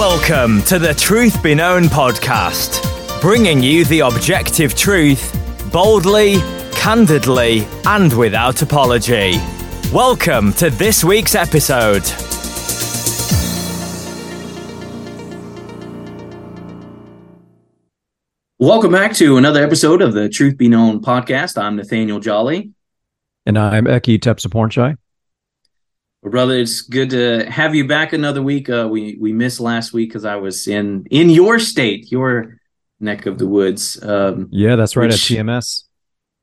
Welcome to the Truth Be Known podcast, bringing you the objective truth boldly, candidly, and without apology. Welcome to this week's episode. Welcome back to another episode of the Truth Be Known podcast. I'm Nathaniel Jolly. And I'm Eki Tepsapornchai. Well, brother, it's good to have you back another week. Uh, we we missed last week because I was in in your state, your neck of the woods. Um, yeah, that's right which, at TMS.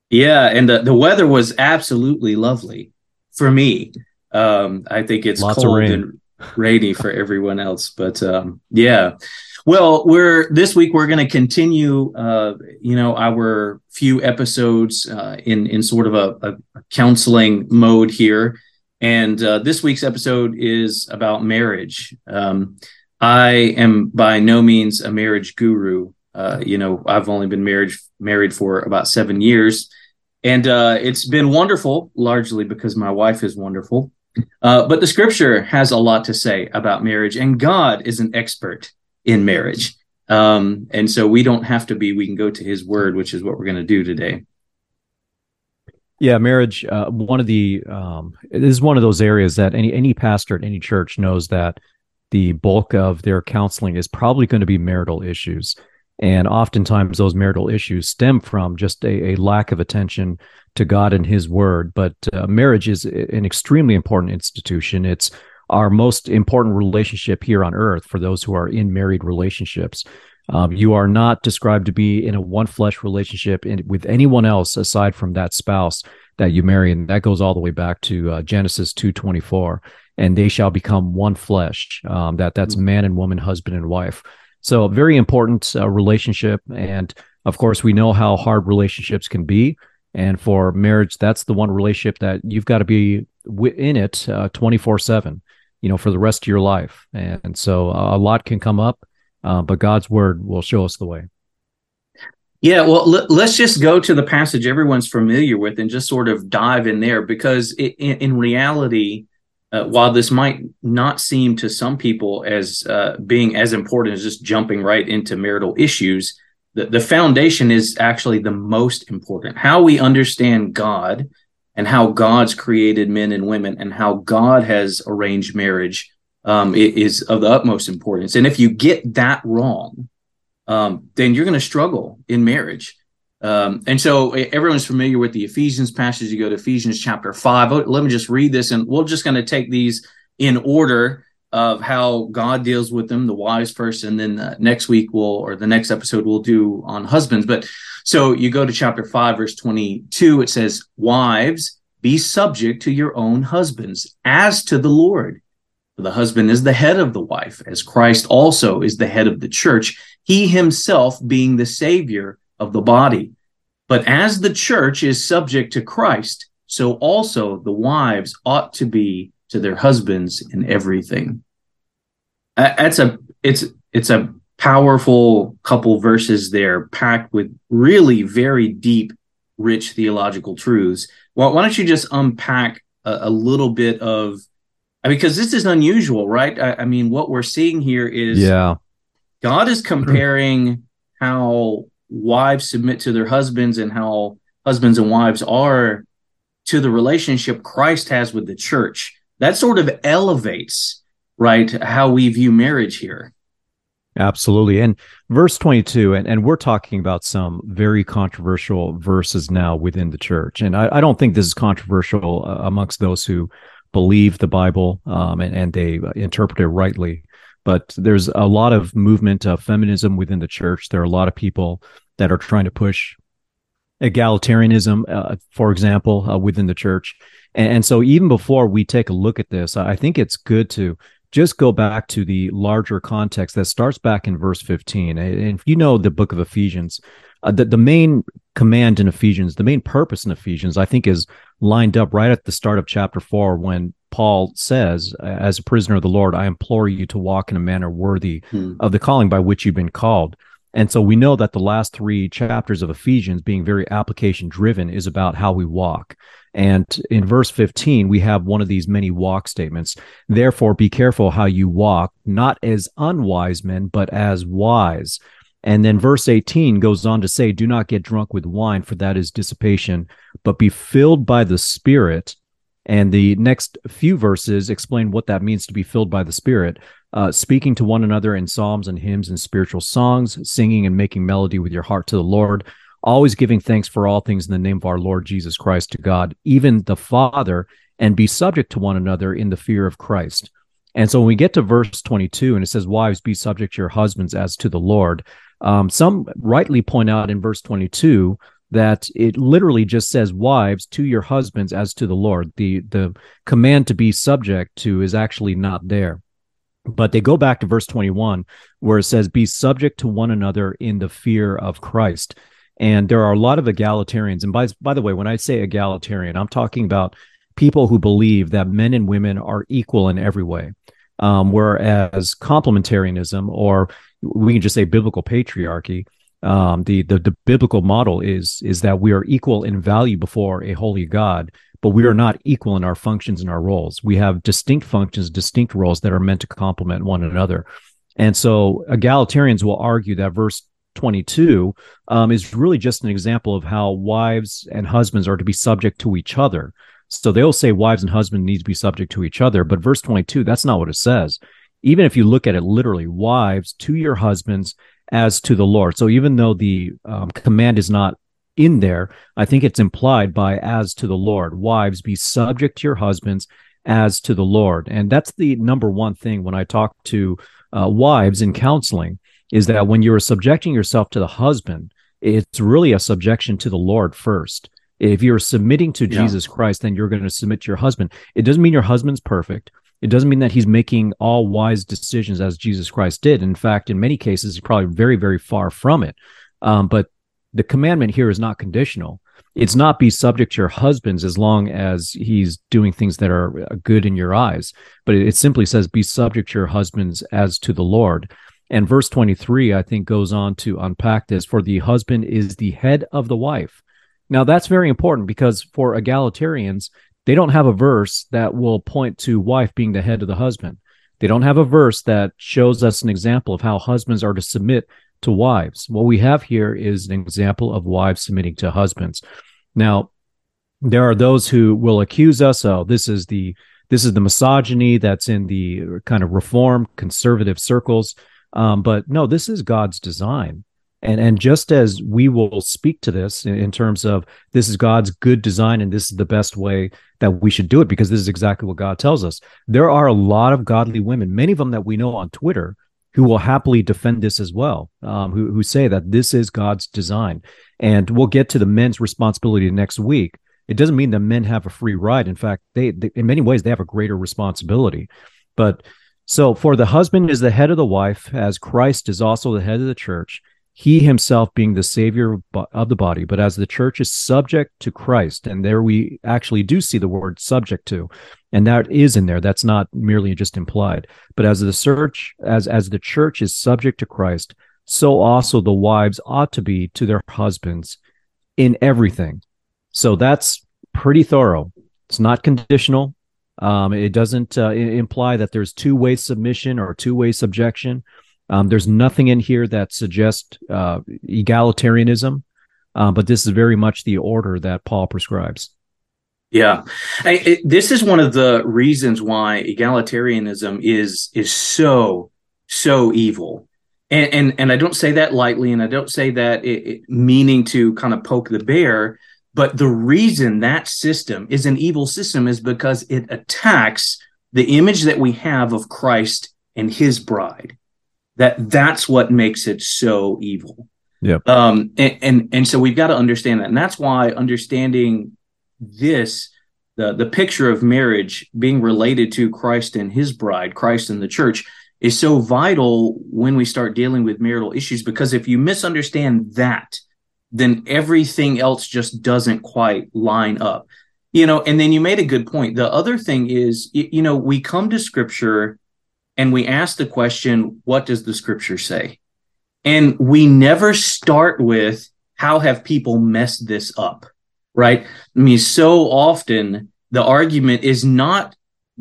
Yeah, and the, the weather was absolutely lovely for me. Um, I think it's Lots cold and rainy for everyone else, but um, yeah. Well, we're this week we're going to continue, uh, you know, our few episodes uh, in in sort of a, a counseling mode here. And uh, this week's episode is about marriage. Um, I am by no means a marriage guru. Uh, you know, I've only been married married for about seven years, and uh, it's been wonderful, largely because my wife is wonderful. Uh, but the Scripture has a lot to say about marriage, and God is an expert in marriage. Um, and so we don't have to be. We can go to His Word, which is what we're going to do today. Yeah, marriage. Uh, one of the um, is one of those areas that any any pastor at any church knows that the bulk of their counseling is probably going to be marital issues, and oftentimes those marital issues stem from just a, a lack of attention to God and His Word. But uh, marriage is an extremely important institution. It's our most important relationship here on earth for those who are in married relationships. Um, you are not described to be in a one flesh relationship in, with anyone else aside from that spouse that you marry, and that goes all the way back to uh, Genesis two twenty four. And they shall become one flesh. Um, that that's mm-hmm. man and woman, husband and wife. So a very important uh, relationship, and of course we know how hard relationships can be. And for marriage, that's the one relationship that you've got to be in it uh, twenty four seven. You know, for the rest of your life. And so a lot can come up uh, but God's word will show us the way. Yeah, well, l- let's just go to the passage everyone's familiar with and just sort of dive in there because it, in, in, reality, uh, while this might not seem to some people as uh, being as important as just jumping right into marital issues, the, the foundation is actually the most important. How we understand God and how God's created men and women and how God has arranged marriage um, is of the utmost importance. And if you get that wrong, um, then you're going to struggle in marriage. Um, and so everyone's familiar with the Ephesians passage. You go to Ephesians chapter five. Oh, let me just read this, and we're just going to take these in order of how God deals with them. The wives first, and then uh, next week we'll, or the next episode we'll do on husbands. But so you go to chapter five, verse twenty-two. It says, "Wives, be subject to your own husbands, as to the Lord." The husband is the head of the wife, as Christ also is the head of the church, he himself being the savior of the body. But as the church is subject to Christ, so also the wives ought to be to their husbands in everything. That's a it's it's a powerful couple verses there, packed with really very deep, rich theological truths. Well, why don't you just unpack a, a little bit of because this is unusual, right? I, I, mean, what we're seeing here is yeah, God is comparing how wives submit to their husbands and how husbands and wives are to the relationship Christ has with the church. That sort of elevates, right, how we view marriage here. Absolutely. And verse 22, and, and we're talking about some very controversial verses now within the church. And I, I don't think this is controversial uh, amongst those who believe the Bible um, and, and they interpret it rightly. But there's a lot of movement of feminism within the church. There are a lot of people that are trying to push egalitarianism, uh, for example, uh, within the church. And, and, so, even before we take a look at this, I think it's good to just go back to the larger context that starts back in verse 15. And if you know the book of Ephesians, uh, the, the main command in Ephesians, the main purpose in Ephesians, I think, is lined up right at the start of chapter four when Paul says, As a prisoner of the Lord, I implore you to walk in a manner worthy hmm. of the calling by which you've been called. And so we know that the last three chapters of Ephesians, being very application driven, is about how we walk. And in verse 15, we have one of these many walk statements. Therefore, be careful how you walk, not as unwise men, but as wise. And then verse 18 goes on to say, Do not get drunk with wine, for that is dissipation, but be filled by the Spirit. And the next few verses explain what that means to be filled by the Spirit, uh, speaking to one another in psalms and hymns and spiritual songs, singing and making melody with your heart to the Lord always giving thanks for all things in the name of our Lord Jesus Christ to God, even the Father, and be subject to one another in the fear of Christ. And so when we get to verse 22 and it says, Wives, be subject to your husbands as to the Lord, um, some rightly point out in verse 22 that it literally just says, Wives, to your husbands as to the Lord. The, the command to be subject to is actually not there. But they go back to verse 21 where it says, Be subject to one another in the fear of Christ. And there are a lot of egalitarians. And by, by the way, when I say egalitarian, I'm talking about people who believe that men and women are equal in every way. Um, whereas complementarianism, or we can just say biblical patriarchy, um, the, the the biblical model is is that we are equal in value before a holy God, but we are not equal in our functions and our roles. We have distinct functions, distinct roles that are meant to complement one another. And so egalitarians will argue that verse 22 um, is really just an example of how wives and husbands are to be subject to each other. So they'll say wives and husbands need to be subject to each other, but verse 22, that's not what it says. Even if you look at it literally, wives to your husbands as to the Lord. So even though the um, command is not in there, I think it's implied by as to the Lord. Wives, be subject to your husbands as to the Lord. And that's the number one thing when I talk to uh, wives in counseling is that when you're subjecting yourself to the husband, it's really a subjection to the Lord first. If you're submitting to yeah. Jesus Christ, then you're going to submit to your husband. It doesn't mean your husband's perfect. It doesn't mean that he's making all wise decisions as Jesus Christ did. In fact, in many cases, he's probably very, very far from it. Um, but the commandment here is not conditional. It's not be subject to your husbands as long as he's doing things that are good in your eyes. But it, it simply says be subject to your husbands as to the Lord. And verse 23, I think, goes on to unpack this for the husband is the head of the wife. Now, that's very important because for egalitarians, they don't have a verse that will point to wife being the head of the husband. They don't have a verse that shows us an example of how husbands are to submit to wives. What we have here is an example of wives submitting to husbands. Now, there are those who will accuse us, oh, this is the this is the misogyny that's in the kind of reform conservative circles. Um, but no, this is God's design. And, and just as we will speak to this in, in, terms of this is God's good design and this is the best way that we should do it because this is exactly what God tells us. There are a lot of godly women, many of them that we know on Twitter, who will happily defend this as well, um, who, who say that this is God's design. And we'll get to the men's responsibility next week. It doesn't mean that men have a free ride. In fact, they, they in many ways they have a greater responsibility. But so, for the husband is the head of the wife, as Christ is also the head of the church, he himself being the savior of the body. But as the church is subject to Christ, and there we actually do see the word subject to, and that is in there. That's not merely just implied. But as the church, as as the church is subject to Christ, so also the wives ought to be to their husbands in everything. So that's pretty thorough. It's not conditional. Um, it doesn't uh, imply that there's two way submission or two way subjection. Um, there's nothing in here that suggests uh, egalitarianism, uh, but this is very much the order that Paul prescribes. Yeah, I, it, this is one of the reasons why egalitarianism is is so so evil, and and and I don't say that lightly, and I don't say that it, it, meaning to kind of poke the bear. But the reason that system is an evil system is because it attacks the image that we have of Christ and his bride. That that's what makes it so evil. Yeah. Um, and, and and so we've got to understand that. And that's why understanding this, the the picture of marriage being related to Christ and his bride, Christ and the church, is so vital when we start dealing with marital issues. Because if you misunderstand that, then everything else just doesn't quite line up. You know, and then you made a good point. The other thing is, you know, we come to scripture and we ask the question, what does the scripture say? And we never start with, how have people messed this up? right? I mean, so often the argument is not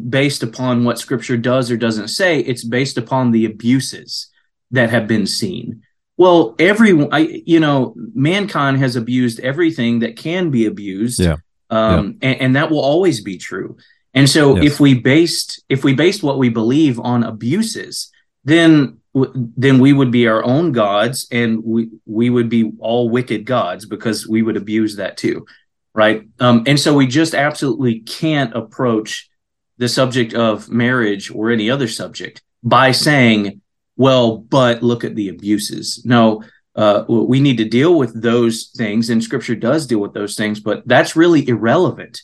based upon what scripture does or doesn't say, it's based upon the abuses that have been seen. Well, everyone, I, you know, mankind has abused everything that can be abused. Yeah. Um, yeah. And, and, that will always be true. And so yes. if we based, if we based what we believe on abuses, then, then we would be our own gods and we, we would be all wicked gods because we would abuse that too. Right. Um, and so we just absolutely can't approach the subject of marriage or any other subject by saying, well, but look at the abuses. No, uh, we need to deal with those things, and scripture does deal with those things, but that's really irrelevant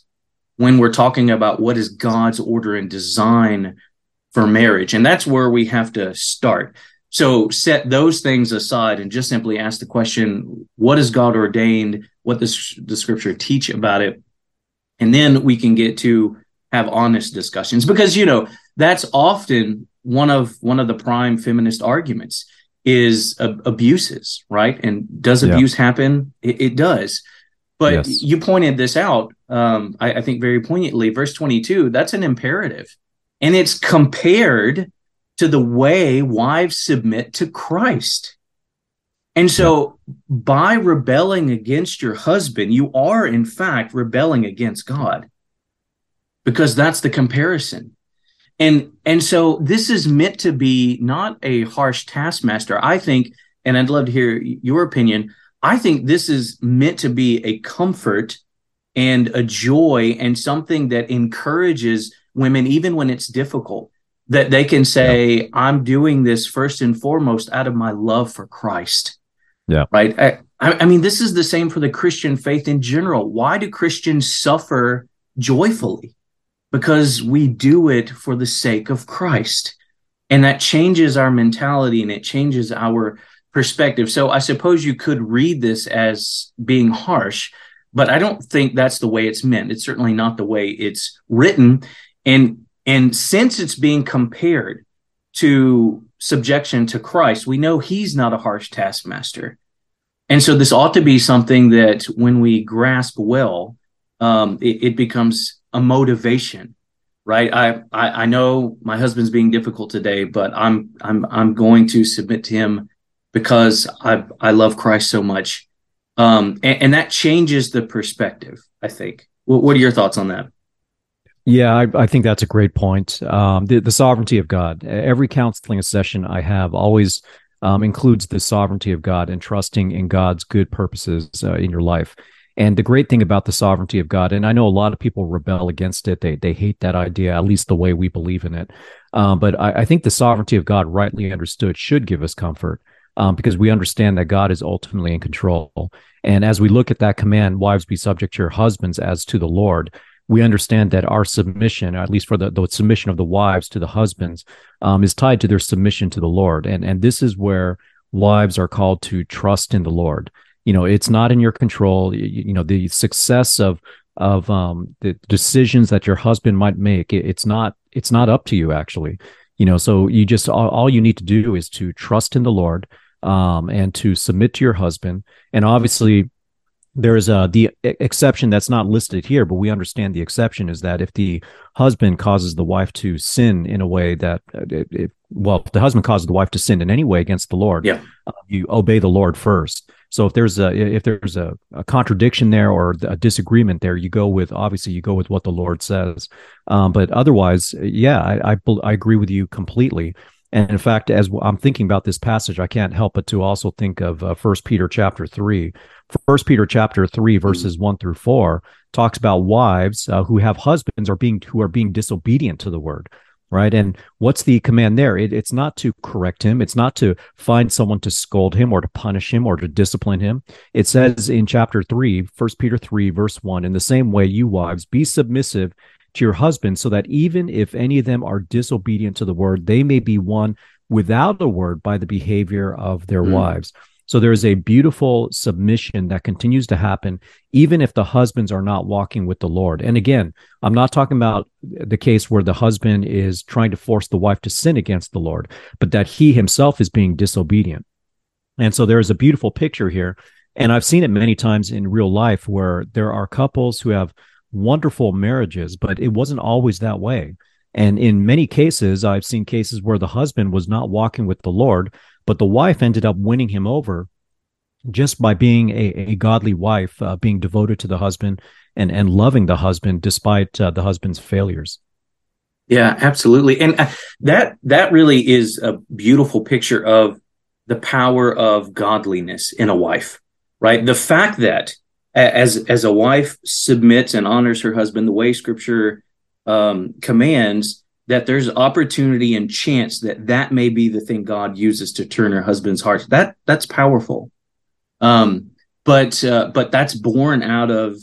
when we're talking about what is God's order and design for marriage. And that's where we have to start. So set those things aside and just simply ask the question, what is God ordained? What does the scripture teach about it? And then we can get to have honest discussions because, you know, that's often one of one of the prime feminist arguments is uh, abuses, right? And does abuse yeah. happen? It, it, does. But yes. you pointed this out, um, I, I think very poignantly. Verse 22, that's an imperative. And it's compared to the way wives submit to Christ. And so by rebelling against your husband, you are in fact rebelling against God because that's the comparison and and so this is meant to be not a harsh taskmaster i think and i'd love to hear your opinion i think this is meant to be a comfort and a joy and something that encourages women even when it's difficult that they can say yeah. i'm doing this first and foremost out of my love for christ. Yeah. Right? I, I mean this is the same for the christian faith in general. Why do christians suffer joyfully? Because we do it for the sake of Christ. And that changes our mentality and it changes our perspective. So I suppose you could read this as being harsh, but I don't think that's the way it's meant. It's certainly not the way it's written. And and since it's being compared to subjection to Christ, we know he's not a harsh taskmaster. And so this ought to be something that when we grasp well, um, it, it becomes a motivation right I, I i know my husband's being difficult today but i'm i'm i'm going to submit to him because i i love christ so much. Um and, and that changes the perspective i think. What, what, are your thoughts on that? Yeah i, I think that's a great point. Um the, the sovereignty of god. Every counseling session i have always um, includes the sovereignty of god and trusting in god's good purposes uh, in your life. And the great thing about the sovereignty of God, and I know a lot of people rebel against it. They they hate that idea, at least the way we believe in it. Um, but I, I, think the sovereignty of God, rightly understood, should give us comfort um, because we understand that God is ultimately in control. And as we look at that command, wives be subject to your husbands as to the Lord, we understand that our submission, at least for the, the submission of the wives to the husbands, um, is tied to their submission to the Lord. And and this is where wives are called to trust in the Lord you know it's not in your control you, you know the success of of um, the decisions that your husband might make it, it's not it's not up to you actually you know so you just all, all you need to do is to trust in the lord um, and to submit to your husband and obviously there's a the exception that's not listed here but we understand the exception is that if the husband causes the wife to sin in a way that uh, it, it, well if the husband causes the wife to sin in any way against the lord yeah. Uh, you obey the lord first so if there's a if there's a, a, contradiction there or a disagreement there, you go with obviously you go with what the Lord says. Um, but otherwise, yeah, I, I, I agree with you completely. And in fact, as I'm thinking about this passage, I can't help but to also think of uh, First uh, Peter chapter three. First Peter chapter three, mm-hmm. verses one through four, talks about wives uh, who have husbands are being who are being disobedient to the word right? And what's the command there? It, it's not to correct him. It's not to find someone to scold him or to punish him or to discipline him. It says in chapter 3, 1 Peter 3, verse 1, in the same way, you wives, be submissive to your husbands, so that even if any of them are disobedient to the word, they may be won without a word by the behavior of their mm. wives. So there is a beautiful submission that continues to happen, even if the husbands are not walking with the Lord. And again, I'm not talking about the case where the husband is trying to force the wife to sin against the Lord, but that he himself is being disobedient. And so there is a beautiful picture here And I've seen it many times in real life where there are couples who have wonderful marriages, but it wasn't always that way. And in many cases, I've seen cases where the husband was not walking with the Lord, but the wife ended up winning him over just by being a, a godly wife, uh, being devoted to the husband and, and loving the husband despite uh, the husband's failures. Yeah, absolutely. And uh, that that really is a beautiful picture of the power of godliness in a wife, right? The fact that as as a wife submits and honors her husband the way scripture um, commands that there's opportunity and chance that that may be the thing God uses to turn her husband's heart. That that's powerful. Um, but uh, but that's born out of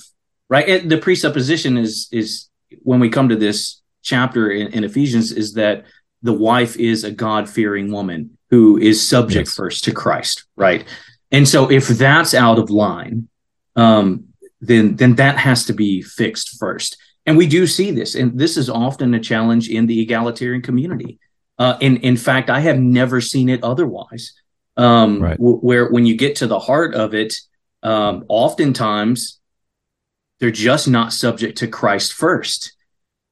right. The presupposition is is when we come to this chapter in, in Ephesians is that the wife is a God fearing woman who is subject yes. first to Christ, right? And so if that's out of line, um, then then that has to be fixed first. And we do see this, and this is often a challenge in the egalitarian community. Uh, in in fact, I have never seen it otherwise. Um, right. w- where when you get to the heart of it, um, oftentimes they're just not subject to Christ first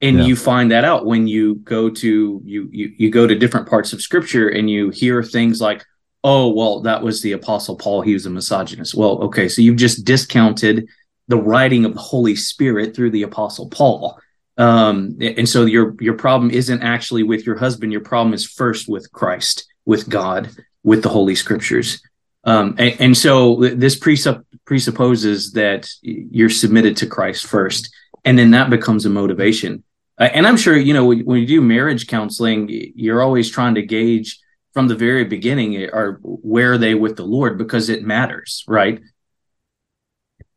and yeah. you find that out when you go to you, you you go to different parts of scripture and you hear things like oh well that was the apostle paul he was a misogynist well okay so you've just discounted the writing of the holy spirit through the apostle paul. Um, and so your your problem isn't actually with your husband. Your problem is first with christ with god with the holy scriptures. Um, and, and, so this presupp- presupposes that you're submitted to christ first and then that becomes a motivation. Uh, and I'm sure, you know, when, when, you do marriage counseling, you're always trying to gauge from the very beginning eh, where are they with the Lord? Because it matters, right?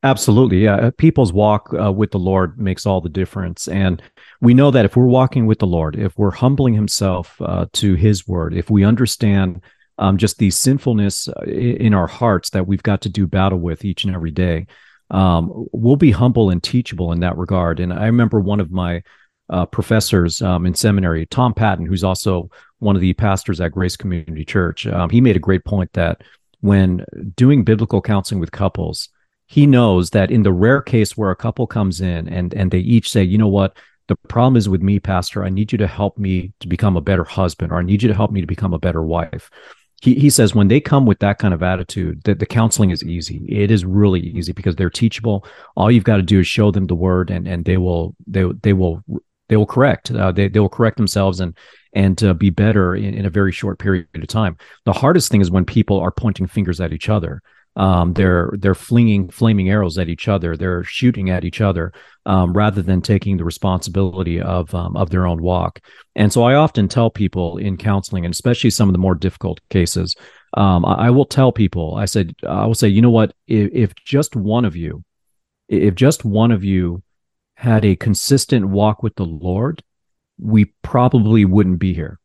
Absolutely. Yeah. Uh, people's walk uh, with the Lord makes all the difference. And we know that if we're walking with the Lord, if we're humbling himself uh, to his word, if we understand um, just the sinfulness uh, in our hearts that we've got to do battle with each and every day, um, we'll be humble and teachable in that regard. And I remember one of my uh, professors um, in seminary, Tom Patton, who's also one of the pastors at Grace Community Church, um, he made a great point that when doing biblical counseling with couples, he knows that in the rare case where a couple comes in and and they each say, you know what, the problem is with me, Pastor. I need you to help me to become a better husband, or I need you to help me to become a better wife. He, he says when they come with that kind of attitude that the counseling is easy it is really easy because they're teachable all you've got to do is show them the word and and they will they they will they will correct. Uh, they they will correct themselves and and uh, be better in, in a very short period of time. The hardest thing is when people are pointing fingers at each other. Um, they're they're flinging flaming arrows at each other. They're shooting at each other um, rather than taking the responsibility of um, of their own walk. And so I often tell people in counseling, and especially some of the more difficult cases, um, I, I, will tell people. I said I will say, you know what? If, if just one of you, if just one of you had a consistent walk with the Lord, we probably wouldn't be here.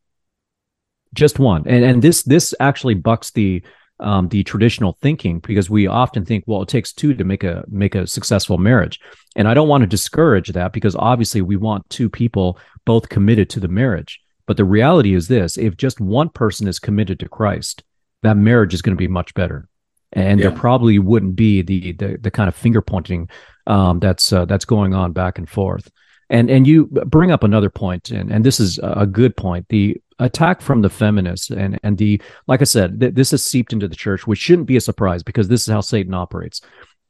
Just one. And and this this actually bucks the um, the traditional thinking because we often think, well, it takes two to make a make a successful marriage, and I don't want to discourage that because obviously we want two people both committed to the marriage. But the reality is this: if just one person is committed to Christ, that marriage is going to be much better, and yeah. there probably wouldn't be the the, the kind of finger pointing um, that's uh, that's going on back and forth. And and you bring up another point, and and this is a good point. The attack from the feminists and and the like I said, th- this is seeped into the church, which shouldn't be a surprise because this is how Satan operates.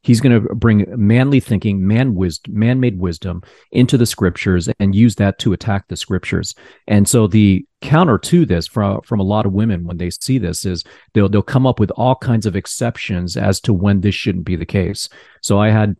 He's going to bring manly thinking, man wisdom, man-made wisdom into the scriptures and use that to attack the scriptures. And so the counter to this from from a lot of women when they see this is they'll they'll come up with all kinds of exceptions as to when this shouldn't be the case. So I had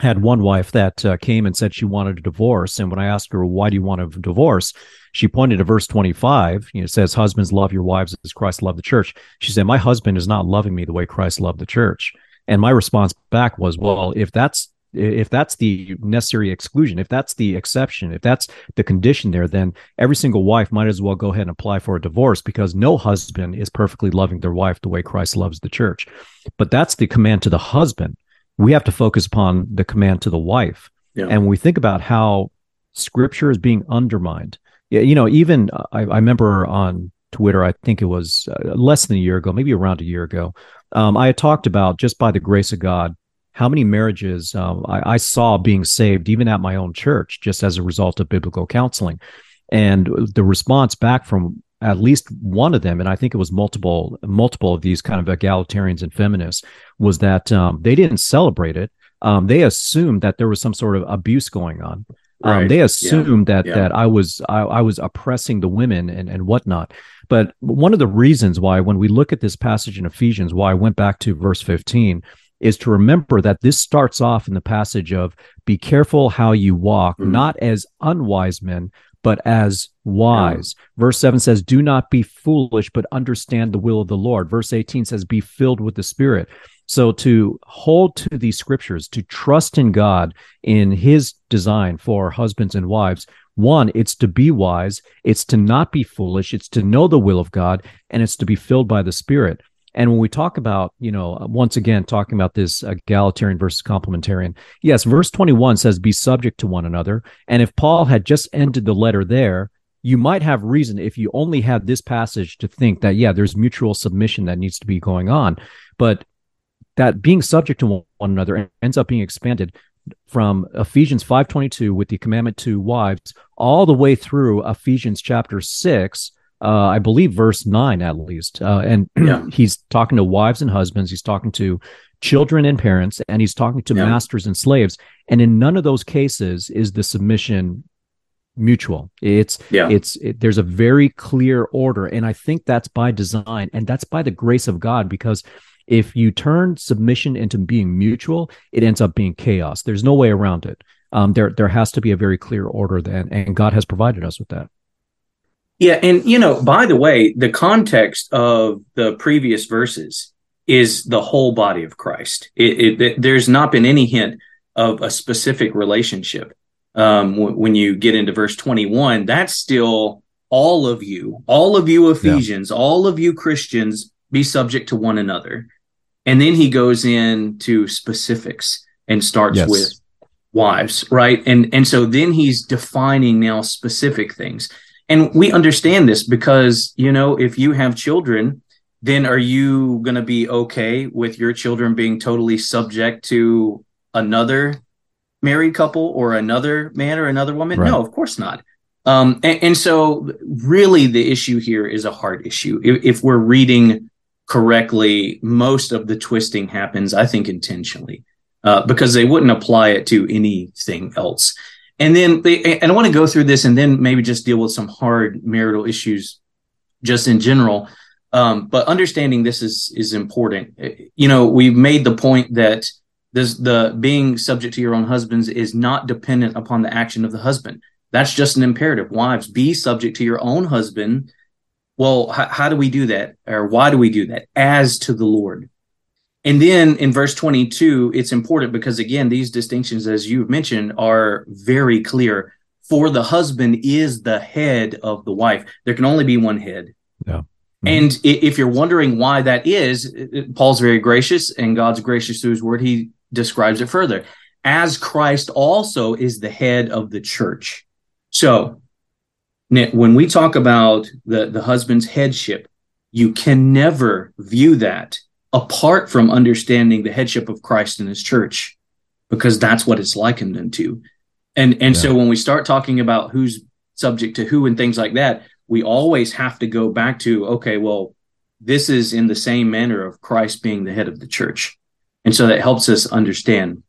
had one wife that uh, came and said she wanted a divorce and when i asked her why do you want a divorce? she pointed to verse 25 you know, it says husbands love your wives as christ loved the church. She said my husband is not loving me the way christ loved the church. And my response back was well if that's if that's the necessary exclusion if that's the exception if that's the condition there then every single wife might as well go ahead and apply for a divorce because no husband is perfectly loving their wife the way christ loves the church. But that's the command to the husband we have to focus upon the command to the wife. Yeah. And we think about how scripture is being undermined, you know, even I, I remember on Twitter, I think it was uh, less than a year ago, maybe around a year ago. Um, I had talked about just by the grace of God, how many marriages um, I, I, saw being saved, even at my own church, just as a result of biblical counseling. And the response back from at least one of them, and I think it was multiple, multiple of these kind of egalitarians and feminists, was that um, they didn't celebrate it. Um, they assumed that there was some sort of abuse going on. Um, right. Um, they assumed yeah. that yeah. that I was I, I, was oppressing the women and and whatnot. But one of the reasons why, when we look at this passage in Ephesians, why I went back to verse fifteen, is to remember that this starts off in the passage of "Be careful how you walk, mm-hmm. not as unwise men." But as wise. Yeah. Verse 7 says, Do not be foolish, but understand the will of the Lord. Verse 18 says, Be filled with the Spirit. So to hold to these scriptures, to trust in God in his design for husbands and wives, one, it's to be wise, it's to not be foolish, it's to know the will of God, and it's to be filled by the Spirit. And when we talk about, you know, uh, once again, talking about this egalitarian versus complementarian, yes, verse 21 says, be subject to one another. And if Paul had just ended the letter there, you might have reason if you only had this passage to think that, yeah, there's mutual submission that needs to be going on. But that being subject to one another ends up being expanded from Ephesians 5:22 with the commandment to wives all the way through Ephesians chapter 6 uh, I believe verse 9 at least uh, and yeah. he's talking to wives and husbands he's talking to children and parents and he's talking to yeah. masters and slaves and in none of those cases is the submission mutual it's yeah it's it, there's a very clear order and i think that's by design and that's by the grace of god because if you turn submission into being mutual, it ends up being chaos. There's no way around it. Um, there, there has to be a very clear order then, and God has provided us with that. Yeah, and you know, by the way, the context of the previous verses is the whole body of Christ. It, it, there's not been any hint of a specific relationship. Um, w- when you get into verse 21, that's still all of you, all of you Ephesians, yeah. all of you Christians, be subject to one another. And then he goes into specifics and starts yes. with wives, right? And and so then he's defining now specific things. And we understand this because, you know, if you have children, then are you going to be okay with your children being totally subject to another married couple or another man or another woman? Right. No, of course not. Um, and, and, so, really, the issue here is a heart issue. If, if we're reading correctly, most of the twisting happens, I think, intentionally, uh, because they wouldn't apply it to anything else. And then they, and I want to go through this and then maybe just deal with some hard marital issues just in general. Um, but understanding this is is important. You know, we've made the point that this the being subject to your own husbands is not dependent upon the action of the husband. That's just an imperative. Wives, be subject to your own husband well, how, how do we do that? Or why do we do that? As to the Lord. And then in verse 22, it's important because again, these distinctions, as you've mentioned, are very clear. For the husband is the head of the wife. There can only be one head. Yeah. Mm-hmm. And if you're wondering why that is, Paul's very gracious and God's gracious through his word. He describes it further. As Christ also is the head of the church. So when we talk about the, the husband's headship, you can never view that apart from understanding the headship of Christ in his church, because that's what it's likened unto. And and yeah. so when we start talking about who's subject to who and things like that, we always have to go back to, okay, well, this is in the same manner of Christ being the head of the church. And so that helps us understand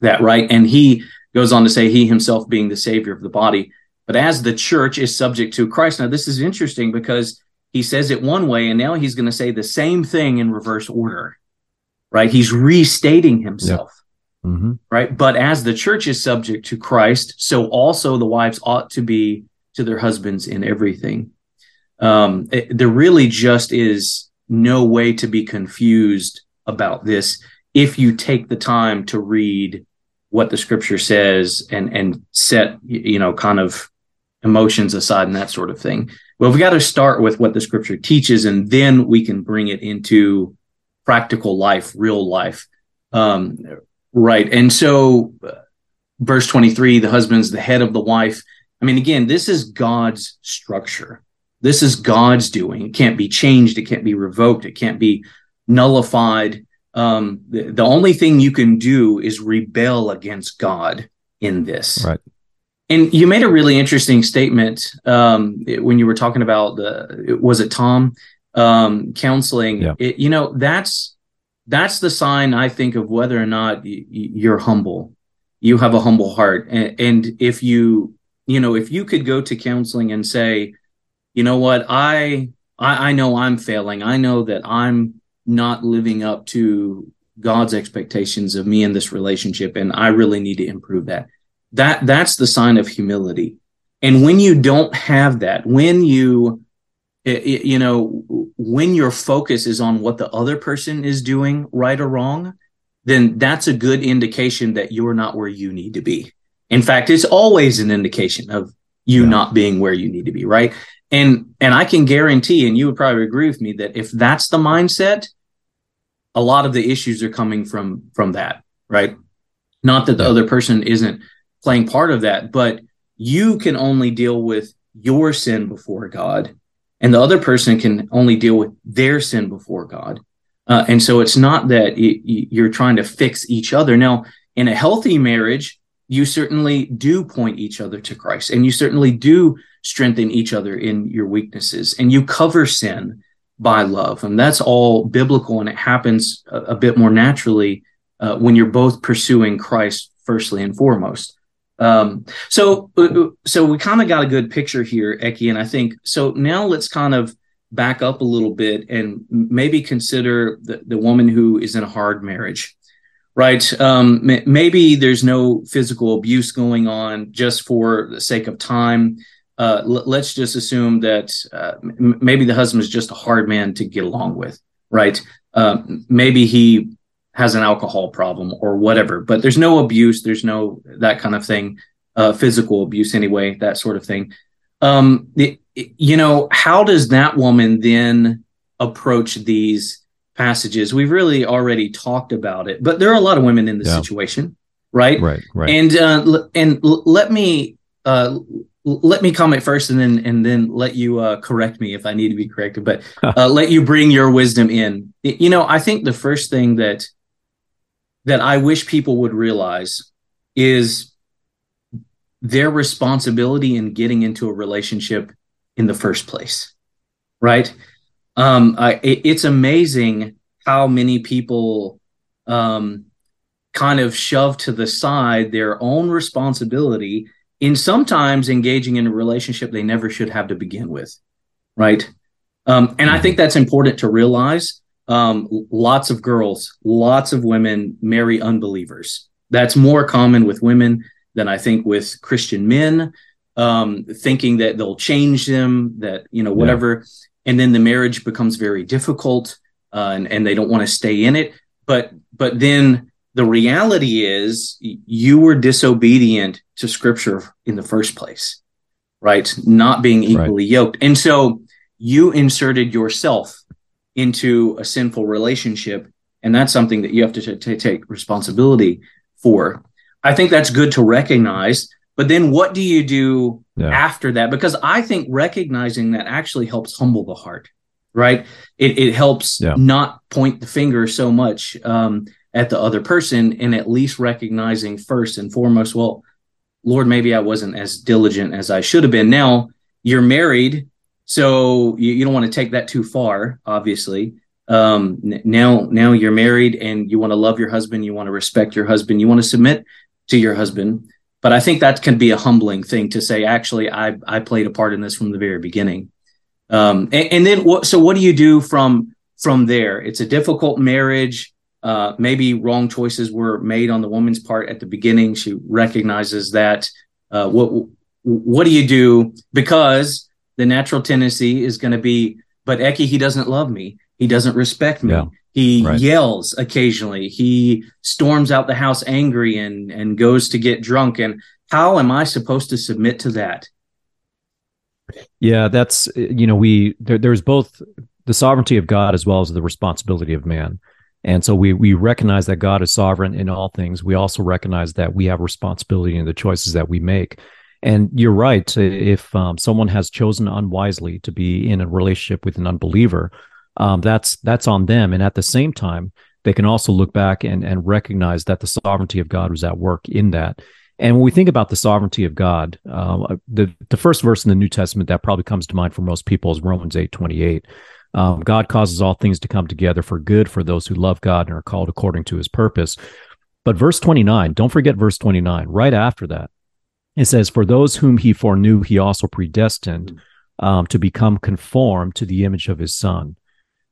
that, right? And he goes on to say, he himself being the savior of the body but as the church is subject to Christ. Now, this is interesting because he says it one way, and now he's going to say the same thing in reverse order, right? He's restating himself. Yep. Mm-hmm. Right. But as the church is subject to Christ, so also the wives ought to be to their husbands in everything. Um, it, there really just is no way to be confused about this if you take the time to read what the scripture says and and set you know kind of emotions aside and that sort of thing. Well, we've got to start with what the scripture teaches, and then we can bring it into practical life, real life. Um, right. And so, uh, verse 23 the husband's the head of the wife. I mean, again, this is God's structure. This is God's doing. It can't be changed. It can't be revoked. It can't be nullified. Um, the, the only thing you can do is rebel against God in this. Right. And you made a really interesting statement um, when you were talking about the was it Tom um, counseling? Yeah. It, you know that's that's the sign I think of whether or not y- you're humble. You have a humble heart, and, and if you you know if you could go to counseling and say, you know what, I I, I know I'm failing. I know that I'm not living up to God's expectations of me in this relationship, and I really need to improve that that that's the sign of humility and when you don't have that when you you know when your focus is on what the other person is doing right or wrong then that's a good indication that you're not where you need to be in fact it's always an indication of you yeah. not being where you need to be right and and i can guarantee and you would probably agree with me that if that's the mindset a lot of the issues are coming from from that right not that the yeah. other person isn't playing part of that, but you can only deal with your sin before God, and the other person can only deal with their sin before God. Uh, and so it's not that it, you're trying to fix each other. Now, in a healthy marriage, you certainly do point each other to Christ, and you certainly do strengthen each other in your weaknesses, and you cover sin by love. And that's all biblical, and it happens a, a bit more naturally uh, when you're both pursuing Christ firstly and foremost. Um, so, uh, uh, so we kind of got a good picture here, Eki, and I think so. Now let's kind of back up a little bit and maybe consider the, the woman who is in a hard marriage, right? Um, m- maybe there's no physical abuse going on just for the sake of time. Uh, l- let's just assume that uh, m- maybe the husband is just a hard man to get along with, right? Uh, maybe he has an alcohol problem or whatever. But there's no abuse, there's no that kind of thing, uh, physical abuse anyway, that sort of thing. Um, you know, how does that woman then approach these passages? We've really already talked about it, but there are a lot of women in this yeah. situation, right? Right, right. And uh, and let me uh, let me comment first, and then and then let you uh, correct me if I need to be corrected. But uh, let you bring your wisdom in. You know, I think the first thing that that I wish people would realize is their responsibility in getting into a relationship in the first place, right? Um, I, it, it's amazing how many people um, kind of shove to the side their own responsibility in sometimes engaging in a relationship they never should have to begin with, right? Um, and I think that's important to realize um, lots of girls, lots of women marry unbelievers. That's more common with women than I think with Christian men, um, thinking that they'll change them, that, you know, whatever. Yeah. And then the marriage becomes very difficult uh, and, and they don't want to stay in it. But, but then the reality is you were disobedient to scripture in the first place, right? Not being equally right. yoked. And so you inserted yourself into a sinful relationship and that's something that you have to, t- to take responsibility for i think that's good to recognize but then what do you do yeah. after that because i think recognizing that actually helps humble the heart right it, it helps yeah. not point the finger so much um, at the other person and at least recognizing first and foremost well lord maybe i wasn't as diligent as i should have been now you're married so you, you don't want to take that too far, obviously. Um, now, now you're married and you want to love your husband, you want to respect your husband, you want to submit to your husband. But I think that can be a humbling thing to say. Actually, I I played a part in this from the very beginning. Um, and, and then what? So what do you do from from there? It's a difficult marriage. Uh, maybe wrong choices were made on the woman's part at the beginning. She recognizes that. Uh, what what do you do? Because the natural tendency is going to be, but Eki, he doesn't love me. He doesn't respect me. Yeah, he right. yells occasionally. He storms out the house angry and, and goes to get drunk. And how am I supposed to submit to that? Yeah, that's, you know, we, there, there's both the sovereignty of God as well as the responsibility of man. And so we we recognize that God is sovereign in all things. We also recognize that we have responsibility in the choices that we make. And you're right. If um, someone has chosen unwisely to be in a relationship with an unbeliever, um, that's that's on them. And at the same time, they can also look back and, and recognize that the sovereignty of God was at work in that. And when we think about the sovereignty of God, uh, the the first verse in the New Testament that probably comes to mind for most people is Romans eight twenty eight. Um, God causes all things to come together for good for those who love God and are called according to His purpose. But verse twenty nine, don't forget verse twenty nine. Right after that, it says, "For those whom He foreknew, He also predestined um, to become conformed to the image of His Son."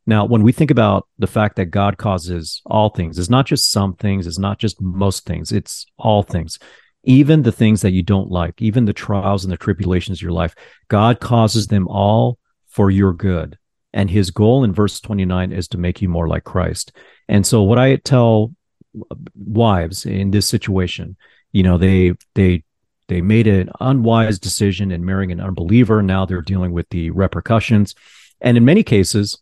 Now, when we think about the fact that God causes all things, it's not just some things, it's not just most things, it's all things even the things that you don't like, even the trials and the tribulations of your life, God causes them all for your good. And his goal in verse 29 is to make you more like Christ. And so what I tell wives in this situation, you know, they they they made an unwise decision in marrying an unbeliever. Now they're dealing with the repercussions. And in many cases,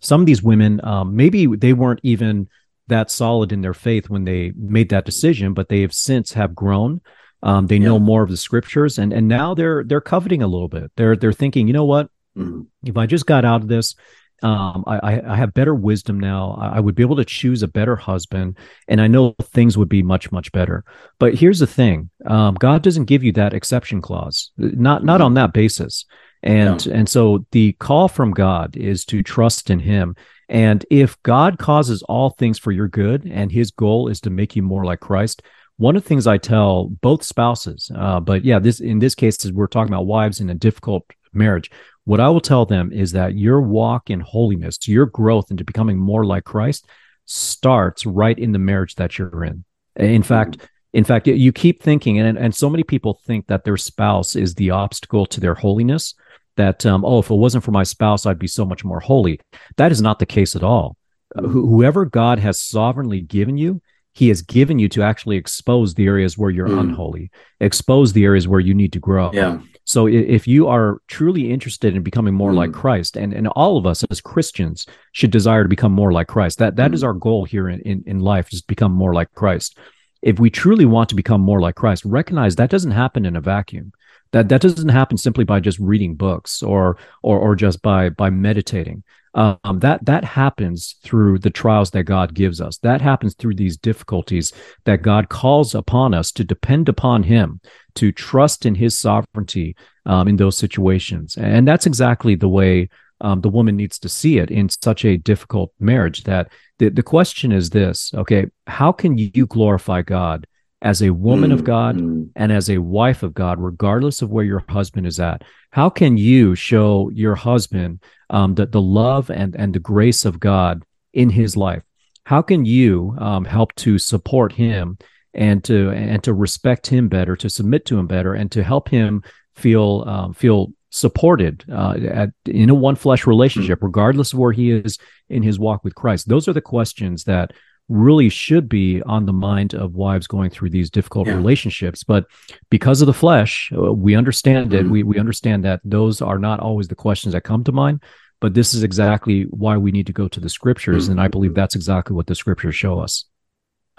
some of these women, um, maybe they weren't even that solid in their faith when they made that decision, but they have since have grown. Um, they yeah. know more of the scriptures, and and now they're they're coveting a little bit. They're they're thinking, you know what? Mm-hmm. If I just got out of this, um, I, I have better wisdom now. I would be able to choose a better husband, and I know things would be much much better. But here's the thing: um, God doesn't give you that exception clause, not not mm-hmm. on that basis. And and so the call from God is to trust in Him and if God causes all things for your good and his goal is to make you more like Christ, one of the things I tell both spouses, uh, but yeah, this in this case is we're talking about wives in a difficult marriage. What I will tell them is that your walk in holiness, your growth into becoming more like Christ, starts right in the marriage that you're in. In fact, in fact, you keep thinking, and and so many people think that their spouse is the obstacle to their holiness that um, oh if it wasn't for my spouse i'd be so much more holy that is not the case at all uh, wh- whoever god has sovereignly given you he has given you to actually expose the areas where you're mm. unholy expose the areas where you need to grow yeah so if you are truly interested in becoming more mm. like christ and, and all of us as christians should desire to become more like christ that that mm. is our goal here in, in, in life is to become more like christ if we truly want to become more like christ recognize that doesn't happen in a vacuum that that doesn't happen simply by just reading books or or or just by by meditating. Um, that that happens through the trials that God gives us. That happens through these difficulties that God calls upon us to depend upon Him, to trust in His sovereignty um, in those situations. And that's exactly the way um, the woman needs to see it in such a difficult marriage. That the, the question is this: Okay, how can you glorify God as a woman mm, of God mm. and as a wife of God, regardless of where your husband is at? How can you show your husband um, the, the love and, and the grace of God in his life? How can you um, help to support him and to and to respect him better, to submit to him better, and to help him feel um, feel supported uh, at, in a one flesh relationship, regardless of where he is in his walk with Christ? Those are the questions that really should be on the mind of wives going through these difficult yeah. relationships but because of the flesh uh, we understand mm-hmm. it we, we understand that those are not always the questions that come to mind but this is exactly why we need to go to the scriptures mm-hmm. and i believe that's exactly what the scriptures show us.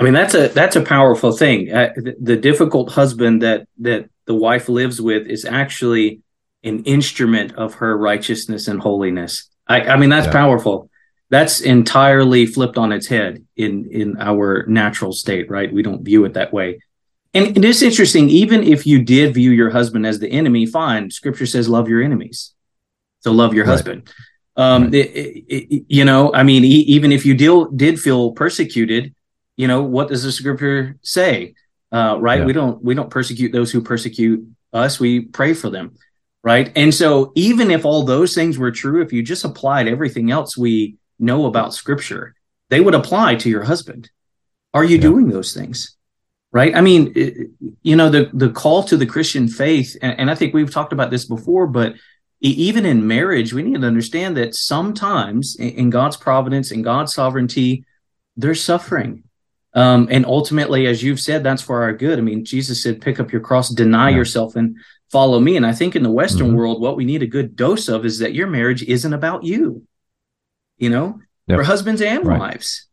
I mean that's a that's a powerful thing. Uh, the, the difficult husband that that the wife lives with is actually an instrument of her righteousness and holiness. I, I mean that's yeah. powerful. That's entirely flipped on its head in in our natural state right? We don't view it that way. And it is interesting even if you did view your husband as the enemy fine scripture says love your enemies. So love your right. husband um right. it, it, you know i mean even if you deal, did feel persecuted you know what does the scripture say uh right yeah. we don't we don't persecute those who persecute us we pray for them right and so even if all those things were true if you just applied everything else we know about scripture, they would apply to your husband. Are you yeah. doing those things? Right. I mean, it, you know, the, the call to the Christian faith, and, and I think we've talked about this before, but even in marriage, we need to understand that sometimes in God's providence and God's sovereignty, there's suffering. Um, and ultimately, as you've said, that's for our good. I mean, Jesus said, pick up your cross, deny yeah. yourself, and follow me. And I think in the Western mm-hmm. world, what we need a good dose of is that your marriage isn't about you you know, yep. for husbands and right. wives.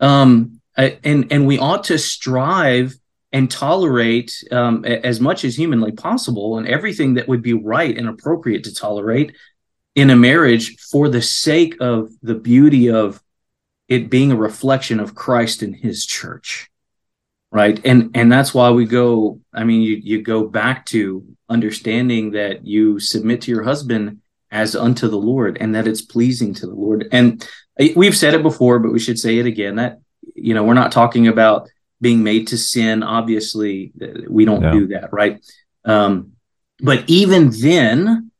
Um, and and we ought to strive and tolerate um, as much as humanly possible and everything that would be right and appropriate to tolerate in a marriage for the sake of the beauty of it being a reflection of Christ and his church right? And and that's why we go i mean you, you go back to understanding that you submit to your husband as unto the lord and that it's pleasing to the lord. And we've said it before but we should say it again that you know we're not talking about being made to sin obviously we don't do that right um, but even then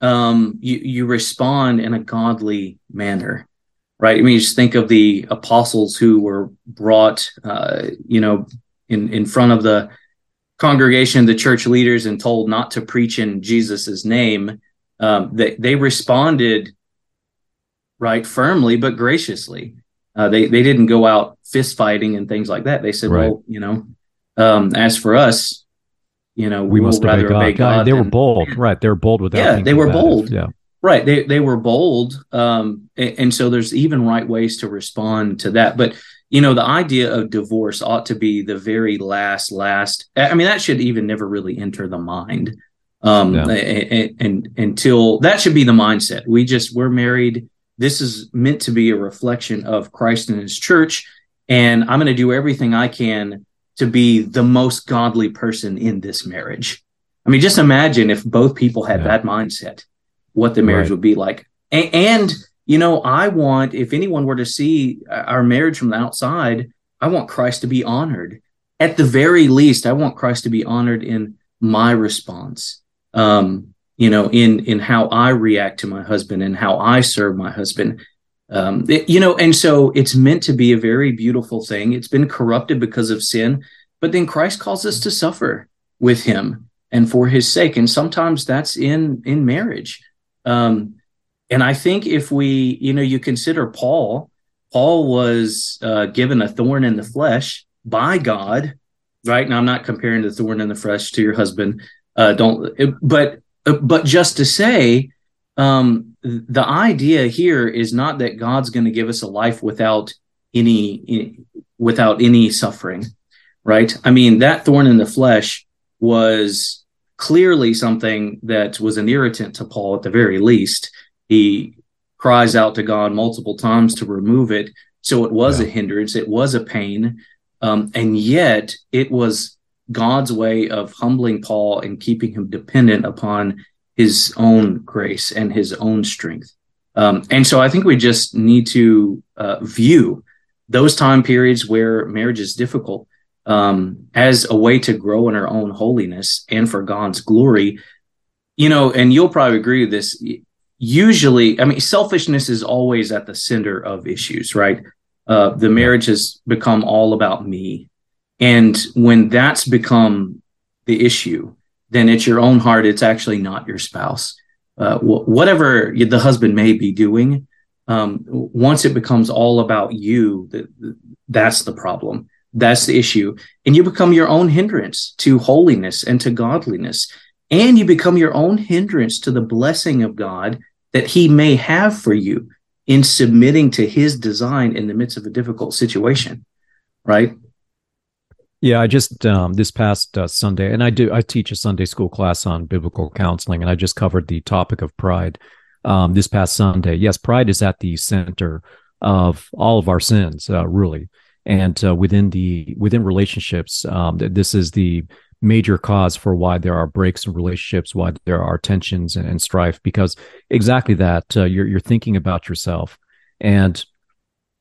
um, you you respond in a godly manner right? I mean, just think of the apostles who were brought, uh, you know, in in front of the congregation, the church leaders, and told not to preach in Jesus's name. Um, they they responded right firmly but graciously. Uh, they they didn't go out fist fighting and things like that. They said, right. well, you know, um, as for us, you know, we, we must rather obey God. God they were bold, right? They were bold without. Yeah, they were bold. Yeah, Right. They they were bold. Um, and, and, so there's even right ways to respond to that. But you know, the idea of divorce ought to be the very last, last. I mean, that should even never really enter the mind. Um, and, and, and until that should be the mindset. We just we're married. This is meant to be a reflection of Christ and His church, and I'm going to do everything I can to be the most godly person in this marriage. I mean, just imagine if both people had yeah. that mindset what the marriage right. would be like. And, and, you know, I want, if anyone were to see our marriage from the outside, I want Christ to be honored. At the very least, I want Christ to be honored in my response. Um, you know, in in how I react to my husband and how I serve my husband. Um, it, you know, and so it's meant to be a very beautiful thing. It's been corrupted because of sin, but then Christ calls us to suffer with Him and for His sake, and sometimes that's in in marriage. Um, and I think if we, you know, you consider Paul, Paul was uh, given a thorn in the flesh by God, right? Now I'm not comparing the thorn in the flesh to your husband. Uh, don't, but but just to say, um, the idea here is not that God's going to give us a life without any without any suffering, right? I mean, that thorn in the flesh was clearly something that was an irritant to Paul at the very least. He cries out to God multiple times to remove it. So it was yeah. a hindrance, it was a pain. Um, and yet it was God's way of humbling Paul and keeping him dependent upon his own grace and his own strength. Um, and so I think we just need to uh, view those time periods where marriage is difficult um, as a way to grow in our own holiness and for God's glory. You know, and you'll probably agree with this. Usually, I mean, selfishness is always at the center of issues, right? Uh, the marriage has become all about me. And when that's become the issue, then it's your own heart. It's actually not your spouse. Uh, wh- whatever the husband may be doing, um, once it becomes all about you, that's the problem. That's the issue. And you become your own hindrance to holiness and to godliness. And you become your own hindrance to the blessing of God that He may have for you in submitting to His design in the midst of a difficult situation. Right. Yeah, I just um, this past uh, Sunday, and I do I teach a Sunday school class on biblical counseling, and I just covered the topic of pride um, this past Sunday. Yes, pride is at the center of all of our sins, uh, really and uh, within the within relationships um, this is the major cause for why there are breaks in relationships why there are tensions and, and strife because exactly that uh, you're you're thinking about yourself and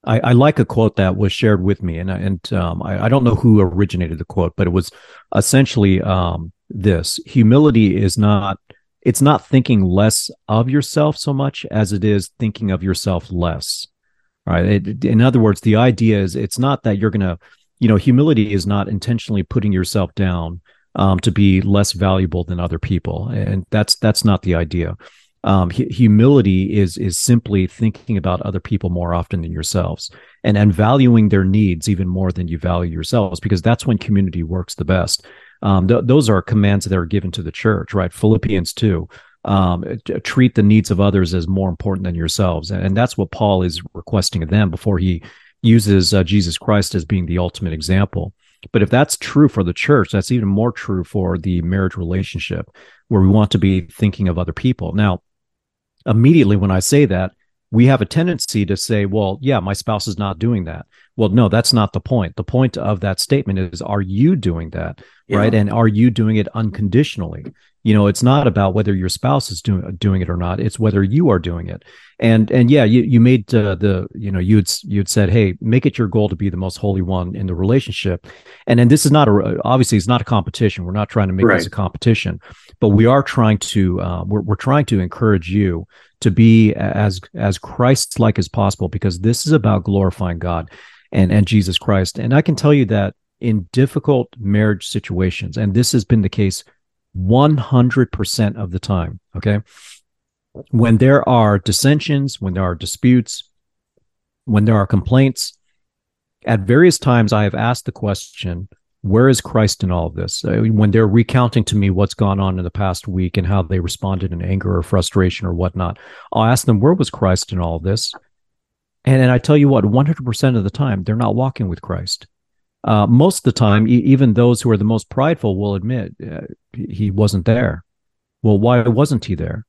I, I, like a quote that was shared with me, and and um, I, I, don't know who originated the quote, but it was essentially um, this: humility is not it's not thinking less of yourself so much as it is thinking of yourself less. Right? It, in other words the idea is it's not that you're gonna you know humility is not intentionally putting yourself down um, to be less valuable than other people and that's that's not the idea um, humility is is simply thinking about other people more often than yourselves and and valuing their needs even more than you value yourselves because that's when community works the best um, th- those are commands that are given to the church right philippians 2 um, treat the needs of others as more important than yourselves. And, that's what Paul is requesting of them before he uses uh, Jesus Christ as being the ultimate example. But if that's true for the church, that's even more true for the marriage relationship where we want to be thinking of other people. Now, immediately when I say that, we have a tendency to say, well, yeah, my spouse is not doing that. Well, no, that's not the point. The point of that statement is, are you doing that? Yeah. Right. And are you doing it unconditionally? You know, it's not about whether your spouse is doing doing it or not. It's whether you are doing it. And and yeah, you you made uh, the you know you'd you'd said, hey, make it your goal to be the most holy one in the relationship. And and this is not a obviously it's not a competition. We're not trying to make right. this a competition, but we are trying to uh, we're we're trying to encourage you to be as as Christ like as possible because this is about glorifying God and and Jesus Christ. And I can tell you that in difficult marriage situations, and this has been the case 100% of the time, okay? When there are dissensions, when there are disputes, when there are complaints, at various times I have asked the question, where is Christ in all of this? Uh, when they're recounting to me what's gone on in the past week and how they responded in anger or frustration or whatnot, I'll ask them, where was Christ in all of this? And, and I tell you what, 100% of the time, they're not walking with Christ. Uh, most of the time, e- even those who are the most prideful will admit uh, he wasn't there. Well, why wasn't he there?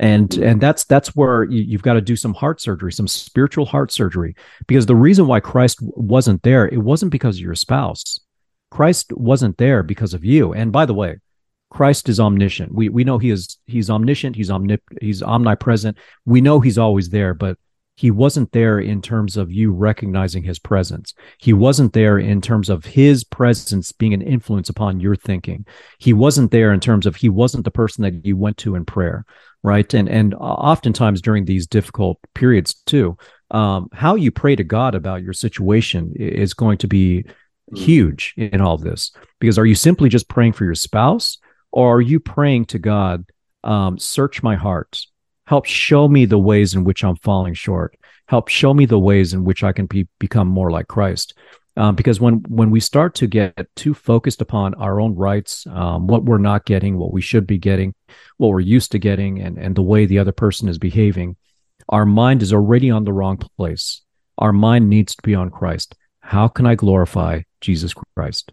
And and that's that's where you, you've got to do some heart surgery, some spiritual heart surgery, because the reason why Christ wasn't there, it wasn't because of your spouse. Christ wasn't there because of you. And by the way, Christ is omniscient. We we know he is he's omniscient, he's omnip he's omnipresent. We know he's always there, but he wasn't there in terms of you recognizing his presence. He wasn't there in terms of his presence being an influence upon your thinking. He wasn't there in terms of he wasn't the person that you went to in prayer, right? And and oftentimes during these difficult periods too, um, how you pray to God about your situation is going to be mm-hmm. huge in all of this. Because are you simply just praying for your spouse, or are you praying to God, um, search my heart? Help show me the ways in which I'm falling short. Help show me the ways in which I can be, become more like Christ. Um, because when when we start to get too focused upon our own rights, um, what we're not getting, what we should be getting, what we're used to getting, and and the way the other person is behaving, our mind is already on the wrong place. Our mind needs to be on Christ. How can I glorify Jesus Christ?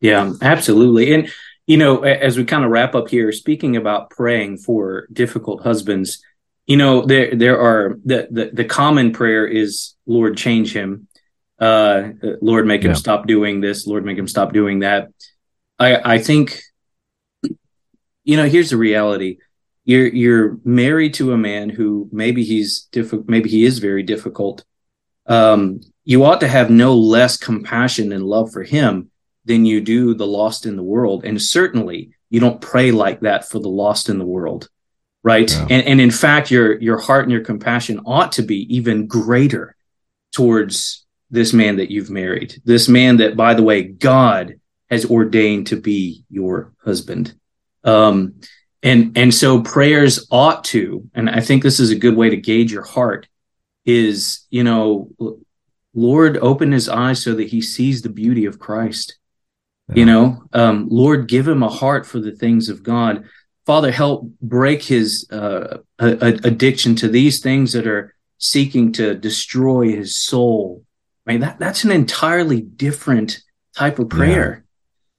Yeah, absolutely. And you know, as we kind of wrap up here, speaking about praying for difficult husbands, you know, there there are the the, the common prayer is Lord change him, uh, Lord make him stop doing this, Lord make him stop doing that. I I think, you know, here's the reality: you're you're married to a man who maybe he's difficult, maybe he is very difficult. Um, you ought to have no less compassion and love for him than you do the lost in the world. And certainly you don't pray like that for the lost in the world. Right. Yeah. And, and in fact, your, your heart and your compassion ought to be even greater towards this man that you've married, this man that, by the way, God has ordained to be your husband. Um, and, and so prayers ought to, and I think this is a good way to gauge your heart is, you know, Lord, open his eyes so that he sees the beauty of Christ. Yeah. You know, um, Lord, give him a heart for the things of God. Father, help break his uh, a, a addiction to these things that are seeking to destroy his soul. I mean, that, that's an entirely different type of prayer.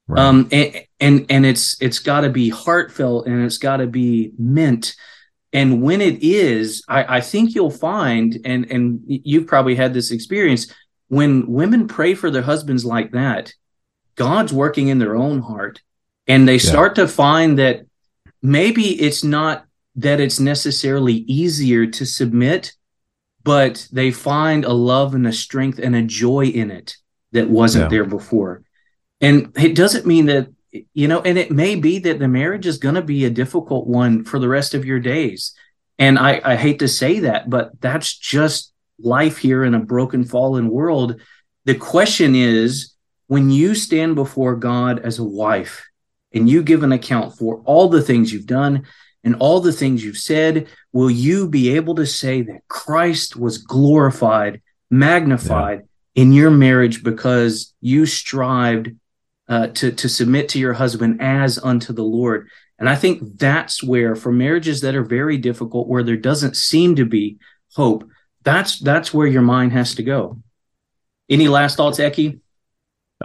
Yeah. Right. Um, and, and, and it's, it's got to be heartfelt and it's got to be meant. And when it is, I, I think you'll find, and, and you've probably had this experience when women pray for their husbands like that, God's working in their own heart. And they start yeah. to find that maybe it's not that it's necessarily easier to submit, but they find a love and a strength and a joy in it that wasn't yeah. there before. And it doesn't mean that, you know, and it may be that the marriage is going to be a difficult one for the rest of your days. And I, I hate to say that, but that's just life here in a broken, fallen world. The question is, when you stand before God as a wife and you give an account for all the things you've done and all the things you've said, will you be able to say that Christ was glorified, magnified yeah. in your marriage because you strived uh, to, to submit to your husband as unto the Lord? And I think that's where, for marriages that are very difficult, where there doesn't seem to be hope, that's that's where your mind has to go. Any last thoughts, Eki?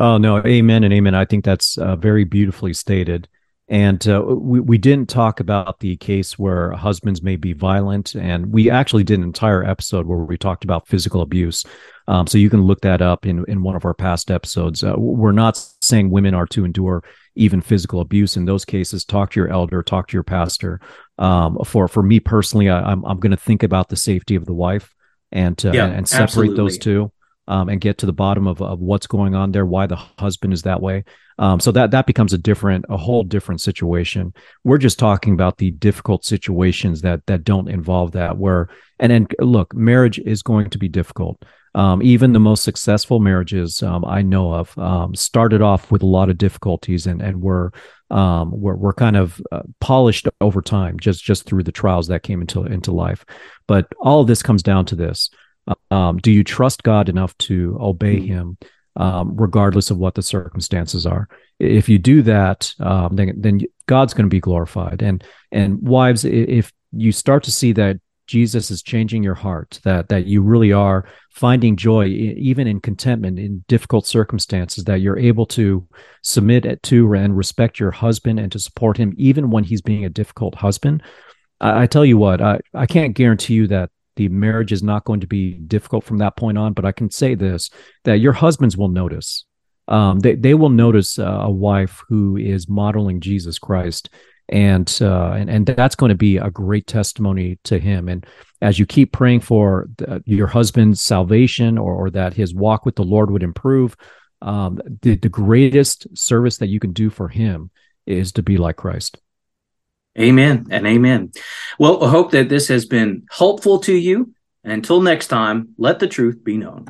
Oh no, amen and amen. I think that's uh, very beautifully stated. And uh, we we didn't talk about the case where husbands may be violent, and we actually did an entire episode where we talked about physical abuse. Um, so you can look that up in in one of our past episodes. Uh, we're not saying women are to endure even physical abuse in those cases. Talk to your elder, talk to your pastor. Um, for for me personally, I, am I'm, I'm going to think about the safety of the wife and uh, yeah, and, and separate absolutely. those two um, and get to the bottom of, of what's going on there, why the husband is that way. Um, so that that becomes a different, a whole different situation. We're just talking about the difficult situations that that don't involve that. Where and then look, marriage is going to be difficult. Um, even the most successful marriages um, I know of um, started off with a lot of difficulties and and were um, were, were kind of uh, polished over time, just just through the trials that came into into life. But all of this comes down to this: um, do you trust God enough to obey mm-hmm. Him, um, regardless of what the circumstances are? If you do that, um, then then God's going to be glorified. And and wives, if you start to see that Jesus is changing your heart, that that you really are finding joy even in contentment in difficult circumstances, that you're able to submit to and respect your husband and to support him even when he's being a difficult husband. I, I tell you what, I, I can't guarantee you that the marriage is not going to be difficult from that point on. But I can say this that your husbands will notice. Um, they, they will notice uh, a wife who is modeling Jesus Christ. And, uh, and and that's going to be a great testimony to him. And as you keep praying for the, your husband's salvation or, or that his walk with the Lord would improve, um, the, the greatest service that you can do for him is to be like Christ. Amen and amen. Well, I hope that this has been helpful to you. Until next time, let the truth be known.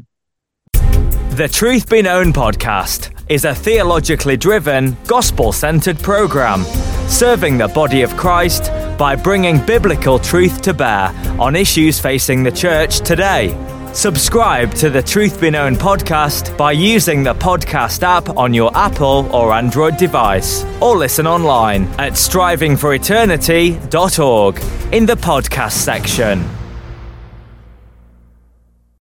The Truth Be Known podcast is a theologically driven, gospel centered program serving the body of Christ by bringing biblical truth to bear on issues facing the church today. Subscribe to the Truth Be Known podcast by using the podcast app on your Apple or Android device, or listen online at strivingforeternity.org in the podcast section.